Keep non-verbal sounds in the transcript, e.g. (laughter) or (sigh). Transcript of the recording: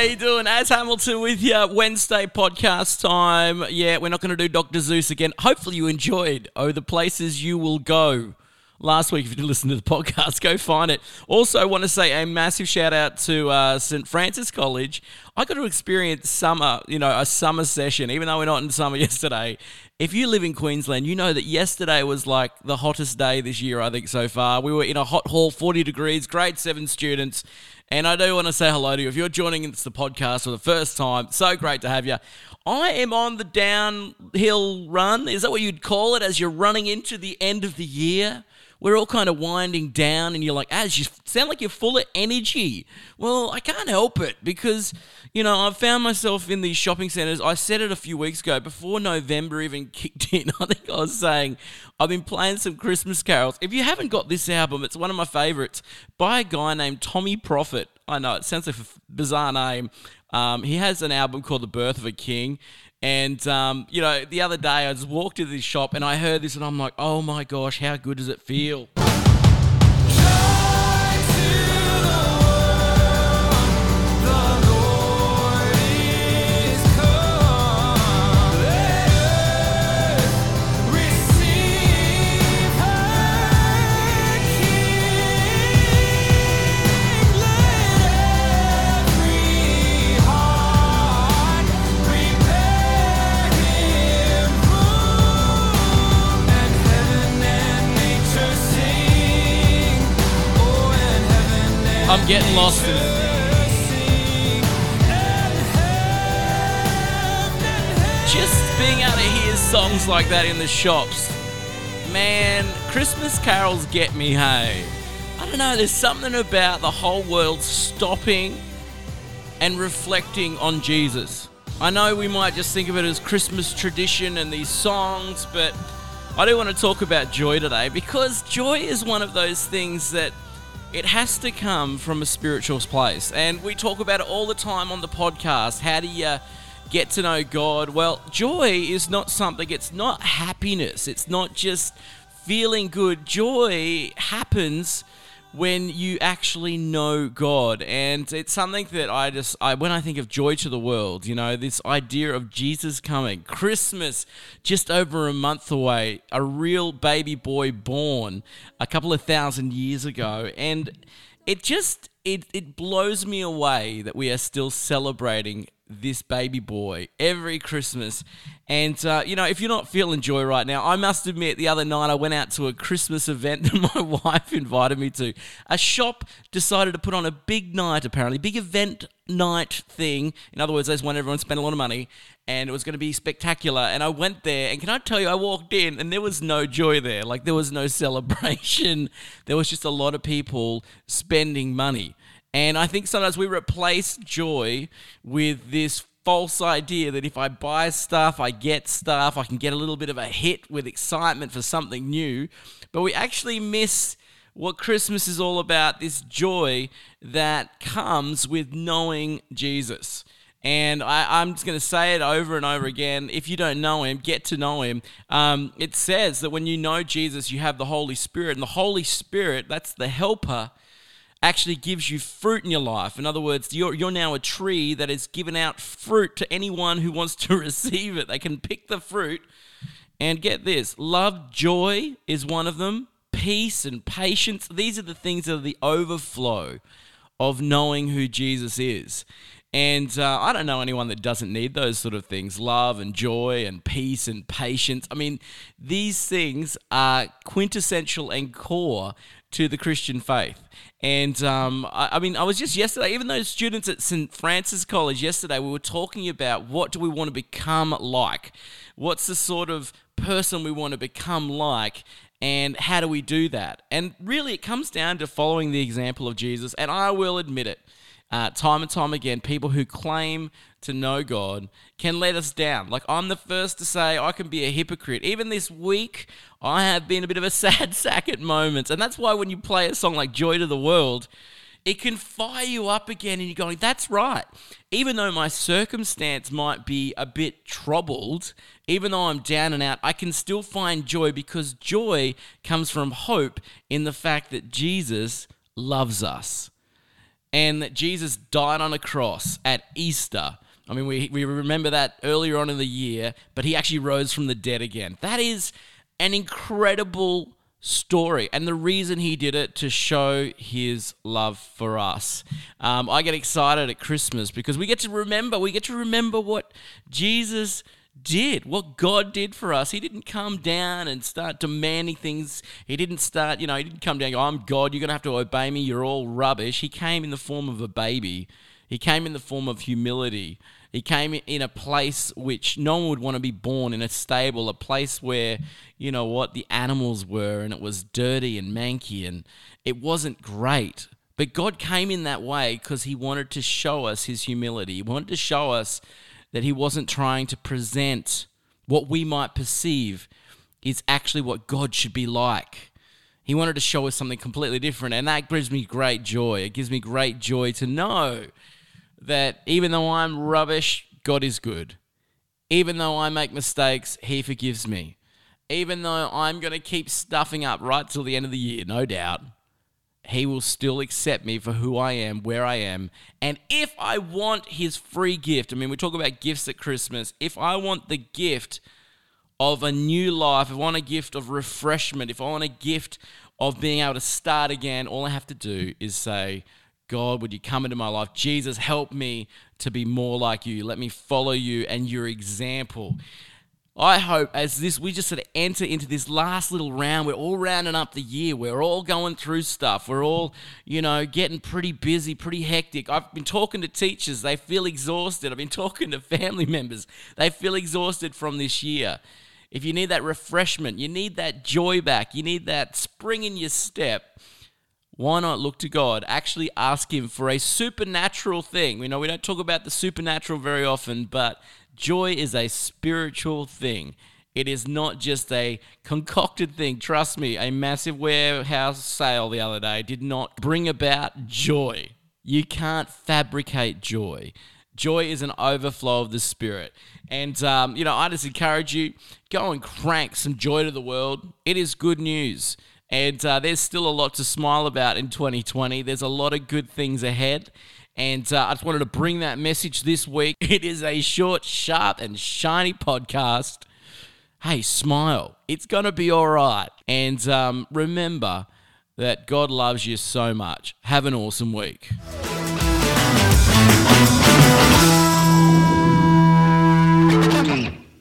How you doing? Ash Hamilton with you. Wednesday podcast time. Yeah, we're not going to do Dr. Seuss again. Hopefully you enjoyed Oh the Places You Will Go. Last week, if you didn't listen to the (laughs) podcast, go find it. Also, want to say a massive shout out to uh, St. Francis College. I got to experience summer, you know, a summer session, even though we're not in summer (laughs) yesterday. If you live in Queensland, you know that yesterday was like the hottest day this year, I think, so far. We were in a hot hall, 40 degrees, grade seven students. And I do want to say hello to you. If you're joining us the podcast for the first time, so great to have you. I am on the downhill run. Is that what you'd call it as you're running into the end of the year? we're all kind of winding down, and you're like, as you sound like you're full of energy. Well, I can't help it because, you know, I've found myself in these shopping centers. I said it a few weeks ago before November even (laughs) kicked in. I think I was saying I've been playing some Christmas carols. If you haven't got this album, it's one of my favorites by a guy named Tommy Prophet. I know it sounds like a bizarre name. Um, he has an album called The Birth of a King, and, um, you know, the other day I just walked into this shop and I heard this and I'm like, oh my gosh, how good does it feel? I'm getting lost in it. Just being able to hear songs like that in the shops. Man, Christmas carols get me, hey. I don't know, there's something about the whole world stopping and reflecting on Jesus. I know we might just think of it as Christmas tradition and these songs, but I do want to talk about joy today because joy is one of those things that it has to come from a spiritual place. And we talk about it all the time on the podcast. How do you get to know God? Well, joy is not something, it's not happiness, it's not just feeling good. Joy happens when you actually know God. And it's something that I just, I, when I think of joy to the world, you know, this idea of Jesus coming, Christmas just over a month away, a real baby boy born a couple of thousand years ago. And it just, it, it blows me away that we are still celebrating this baby boy every Christmas. And, uh, you know, if you're not feeling joy right now, I must admit, the other night I went out to a Christmas event (laughs) that my wife invited me to. A shop decided to put on a big night, apparently, big event night thing. In other words, they just wanted everyone to spend a lot of money and it was going to be spectacular. And I went there, and can I tell you, I walked in and there was no joy there. Like, there was no celebration. There was just a lot of people spending money. And I think sometimes we replace joy with this false idea that if I buy stuff, I get stuff, I can get a little bit of a hit with excitement for something new. But we actually miss what Christmas is all about this joy that comes with knowing Jesus. And I, am just going to say it over and over again. If you don't know him, get to know him. Um, it says that when you know Jesus, you have the Holy Spirit. And the Holy Spirit, that's the helper actually gives you fruit in your life. In other words, you're, you're now a tree that is giving out fruit to anyone who wants to (laughs) receive it. They can pick the fruit. And get this love, joy is one of them, peace and patience. These are the things that are the overflow of knowing who Jesus is. And uh, I don't know anyone that doesn't need those sort of things love and joy and peace and patience. I mean, these things are quintessential and core to the Christian faith. And um, I, I, mean, I was just yesterday, even those students at St. Francis College yesterday, we were talking about what do we want to become like? What's the sort of person we want to become like? And how do we do that? And really, it comes down to following the example of Jesus. And I will admit it, uh, time and time again, people who claim to know God can let us down. Like, I'm the first to say I can be a hypocrite. Even this week, I have been a bit of a (laughs) sad sack at moments. And that's why when you play a song like Joy to the World, it can fire you up again and you're going, that's right. Even though my circumstance might be a bit troubled, even though I'm down and out, I can still find joy because joy comes from hope in the fact that Jesus loves us. And that Jesus died on a cross at Easter. I mean, we, we remember that earlier on in the year, but he actually rose from the dead again. That is an incredible story and the reason he did it to show his love for us um, i get excited at christmas because we get to remember we get to remember what jesus did. What god did for us. He didn't come down and start demanding things. He didn't start you know he didn't come down and go i'm god. You're going to have to obey me. You're all rubbish. He came in the form of a baby. He came in the form of humility. He came in a place which no one would want to be born in a stable, a place where, you know what, the animals were and it was dirty and manky and it wasn't great. But God came in that way because He wanted to show us His humility. He wanted to show us that He wasn't trying to present what we might perceive is actually what God should be like. He wanted to show us something completely different, and that gives me great joy. It gives me great joy to know that even though I'm rubbish, God is good. Even though I make mistakes, He forgives me. Even though I'm going to keep stuffing up right till the end of the year, no doubt, He will still accept me for who I am, where I am. And if I want His free gift, I mean, we talk about gifts at Christmas. If I want the gift of a new life, if I want a gift of refreshment, if I want a gift of being able to start again, all I have to do is say, God, would you come into my life? Jesus, help me to be more like you. Let me follow you and your example. I hope as this we just sort of enter into this last little round, we're all rounding up the year. We're all going through stuff. We're all, you know, getting pretty busy, pretty hectic. I've been talking to teachers, they feel exhausted. I've been (laughs) talking to family members, they feel exhausted from this year. If you need that refreshment, you need that joy back, you need that spring in your step why not look to God? Actually ask Him for a supernatural thing. We know we don't talk about the supernatural very often, but joy is a spiritual thing. It is not just a concocted thing. Trust me, a massive warehouse sale the other day did not bring about joy. You can't fabricate joy. Joy is an overflow of the Spirit. And, um, you know, I just encourage you go and crank some joy to the world. It is good news. And uh, there's still a lot to smile about in 2020. There's a lot of good things ahead. And uh, I just wanted to bring that message this week. (laughs) It is a short, sharp, and shiny podcast. Hey, smile. It's going to be all right. And um, remember that God loves you so much. Have an awesome week.